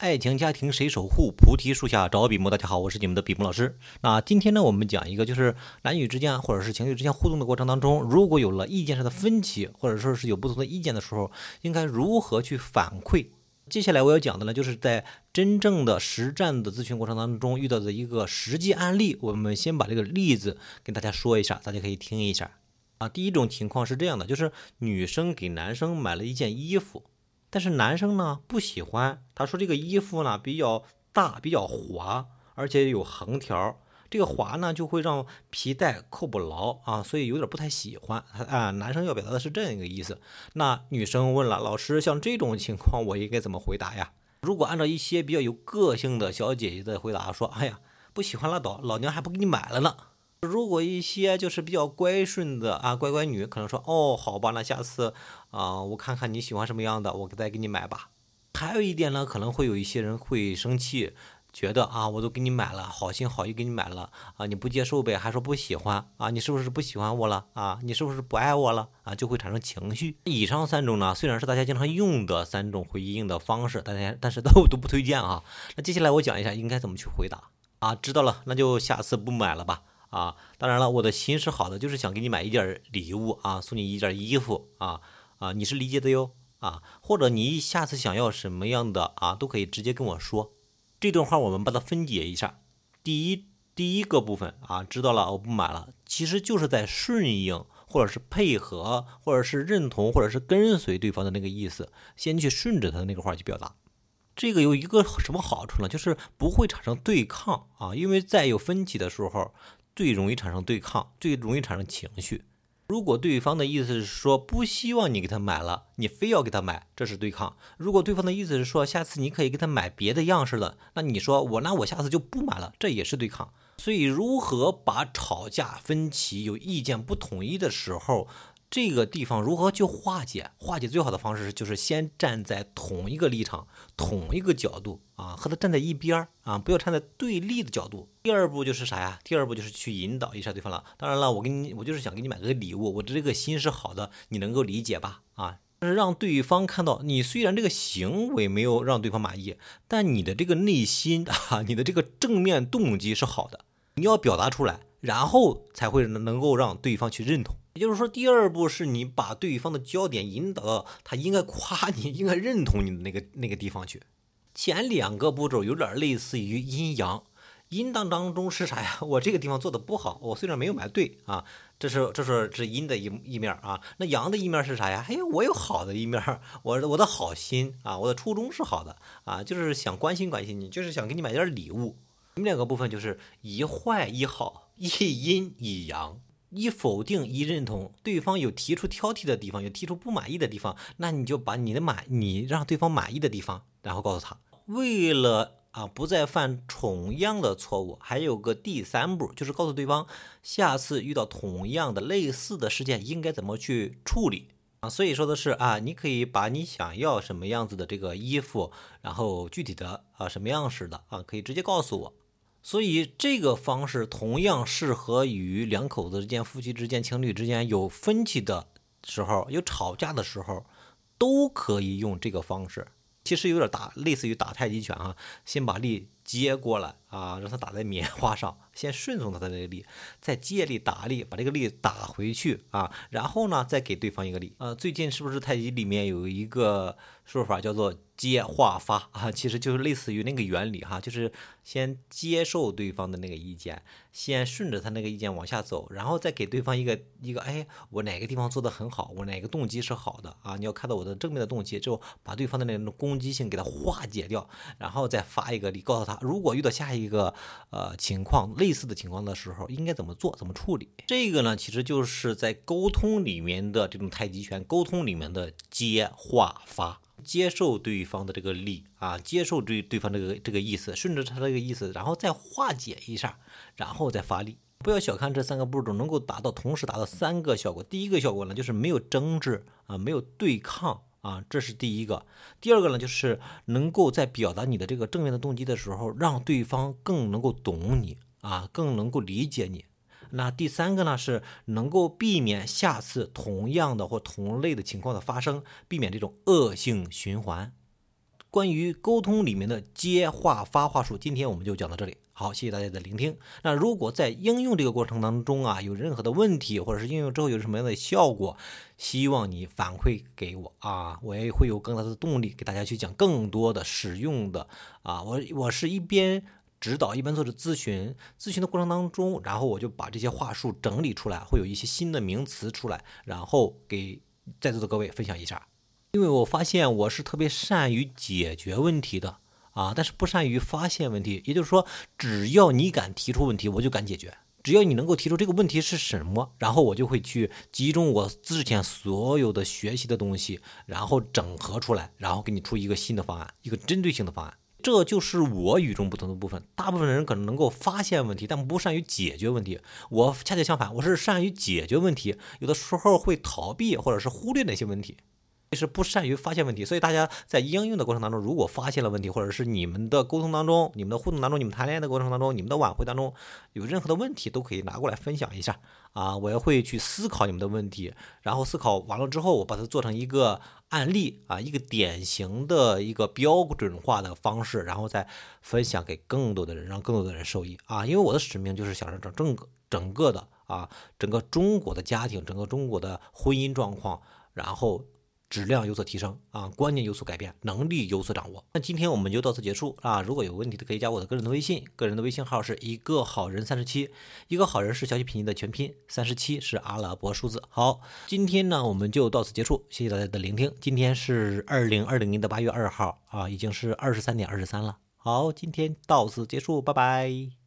爱情家庭谁守护？菩提树下找比目。大家好，我是你们的比目老师。那今天呢，我们讲一个，就是男女之间或者是情侣之间互动的过程当中，如果有了意见上的分歧，或者说是有不同的意见的时候，应该如何去反馈？接下来我要讲的呢，就是在真正的实战的咨询过程当中遇到的一个实际案例。我们先把这个例子跟大家说一下，大家可以听一下啊。第一种情况是这样的，就是女生给男生买了一件衣服。但是男生呢不喜欢，他说这个衣服呢比较大，比较滑，而且有横条，这个滑呢就会让皮带扣不牢啊，所以有点不太喜欢啊。男生要表达的是这样一个意思。那女生问了老师，像这种情况我应该怎么回答呀？如果按照一些比较有个性的小姐姐的回答说，哎呀不喜欢拉倒，老娘还不给你买了呢。如果一些就是比较乖顺的啊乖乖女，可能说哦好吧，那下次啊我看看你喜欢什么样的，我再给你买吧。还有一点呢，可能会有一些人会生气，觉得啊我都给你买了，好心好意给你买了啊你不接受呗，还说不喜欢啊你是不是不喜欢我了啊你是不是不爱我了啊就会产生情绪。以上三种呢，虽然是大家经常用的三种回应的方式，大家但是都都不推荐啊。那接下来我讲一下应该怎么去回答啊，知道了，那就下次不买了吧。啊，当然了，我的心是好的，就是想给你买一件礼物啊，送你一件衣服啊啊，你是理解的哟啊，或者你下次想要什么样的啊，都可以直接跟我说。这段话我们把它分解一下，第一第一个部分啊，知道了，我不买了，其实就是在顺应或者是配合或者是认同或者是跟随对方的那个意思，先去顺着他的那个话去表达。这个有一个什么好处呢？就是不会产生对抗啊，因为在有分歧的时候。最容易产生对抗，最容易产生情绪。如果对方的意思是说不希望你给他买了，你非要给他买，这是对抗。如果对方的意思是说下次你可以给他买别的样式了，那你说我那我下次就不买了，这也是对抗。所以如何把吵架、分歧、有意见不统一的时候。这个地方如何去化解？化解最好的方式就是先站在同一个立场、同一个角度啊，和他站在一边儿啊，不要站在对立的角度。第二步就是啥呀？第二步就是去引导一下对方了。当然了，我给你，我就是想给你买个礼物，我的这个心是好的，你能够理解吧？啊，是让对方看到你虽然这个行为没有让对方满意，但你的这个内心 啊，你的这个正面动机是好的，你要表达出来，然后才会能够让对方去认同。也就是说，第二步是你把对方的焦点引导到他应该夸你、应该认同你的那个那个地方去。前两个步骤有点类似于阴阳，阴当当中是啥呀？我这个地方做的不好，我虽然没有买对啊，这是这是是阴的一一面啊。那阳的一面是啥呀？哎，我有好的一面，我我的好心啊，我的初衷是好的啊，就是想关心关心你，就是想给你买点礼物。你们两个部分就是一坏一好，一阴一阳。一否定一认同，对方有提出挑剔的地方，有提出不满意的地方，那你就把你的满，你让对方满意的地方，然后告诉他。为了啊不再犯同样的错误，还有个第三步，就是告诉对方下次遇到同样的类似的事件应该怎么去处理啊。所以说的是啊，你可以把你想要什么样子的这个衣服，然后具体的啊什么样式的啊，可以直接告诉我。所以这个方式同样适合于两口子之间、夫妻之间、情侣之间有分歧的时候、有吵架的时候，都可以用这个方式。其实有点打，类似于打太极拳啊，先把力接过来啊，让他打在棉花上，先顺从他的那个力，再借力打力，把这个力打回去啊，然后呢，再给对方一个力。呃，最近是不是太极里面有一个说法叫做？接化发啊，其实就是类似于那个原理哈，就是先接受对方的那个意见，先顺着他那个意见往下走，然后再给对方一个一个，哎，我哪个地方做的很好，我哪个动机是好的啊？你要看到我的正面的动机，之后把对方的那种攻击性给他化解掉，然后再发一个力，告诉他，如果遇到下一一个呃情况类似的情况的时候，应该怎么做，怎么处理？这个呢，其实就是在沟通里面的这种太极拳，沟通里面的接化发。接受对方的这个力啊，接受对对方这个这个意思，顺着他这个意思，然后再化解一下，然后再发力。不要小看这三个步骤，能够达到同时达到三个效果。第一个效果呢，就是没有争执啊，没有对抗啊，这是第一个。第二个呢，就是能够在表达你的这个正面的动机的时候，让对方更能够懂你啊，更能够理解你。那第三个呢，是能够避免下次同样的或同类的情况的发生，避免这种恶性循环。关于沟通里面的接话发话术，今天我们就讲到这里。好，谢谢大家的聆听。那如果在应用这个过程当中啊，有任何的问题，或者是应用之后有什么样的效果，希望你反馈给我啊，我也会有更大的动力给大家去讲更多的使用的啊。我我是一边指导，一边做着咨询，咨询的过程当中，然后我就把这些话术整理出来，会有一些新的名词出来，然后给在座的各位分享一下。因为我发现我是特别善于解决问题的啊，但是不善于发现问题。也就是说，只要你敢提出问题，我就敢解决。只要你能够提出这个问题是什么，然后我就会去集中我之前所有的学习的东西，然后整合出来，然后给你出一个新的方案，一个针对性的方案。这就是我与众不同的部分。大部分人可能能够发现问题，但不善于解决问题。我恰恰相反，我是善于解决问题，有的时候会逃避或者是忽略那些问题。是不善于发现问题，所以大家在应用的过程当中，如果发现了问题，或者是你们的沟通当中、你们的互动当中、你们谈恋爱的过程当中、你们的晚会当中有任何的问题，都可以拿过来分享一下啊！我也会去思考你们的问题，然后思考完了之后，我把它做成一个案例啊，一个典型的一个标准化的方式，然后再分享给更多的人，让更多的人受益啊！因为我的使命就是想让整整个整个的啊，整个中国的家庭，整个中国的婚姻状况，然后。质量有所提升啊，观念有所改变，能力有所掌握。那今天我们就到此结束啊！如果有问题的，可以加我的个人的微信，个人的微信号是一个好人三十七，一个好人是小写拼音的全拼，三十七是阿拉伯数字。好，今天呢我们就到此结束，谢谢大家的聆听。今天是二零二零年的八月二号啊，已经是二十三点二十三了。好，今天到此结束，拜拜。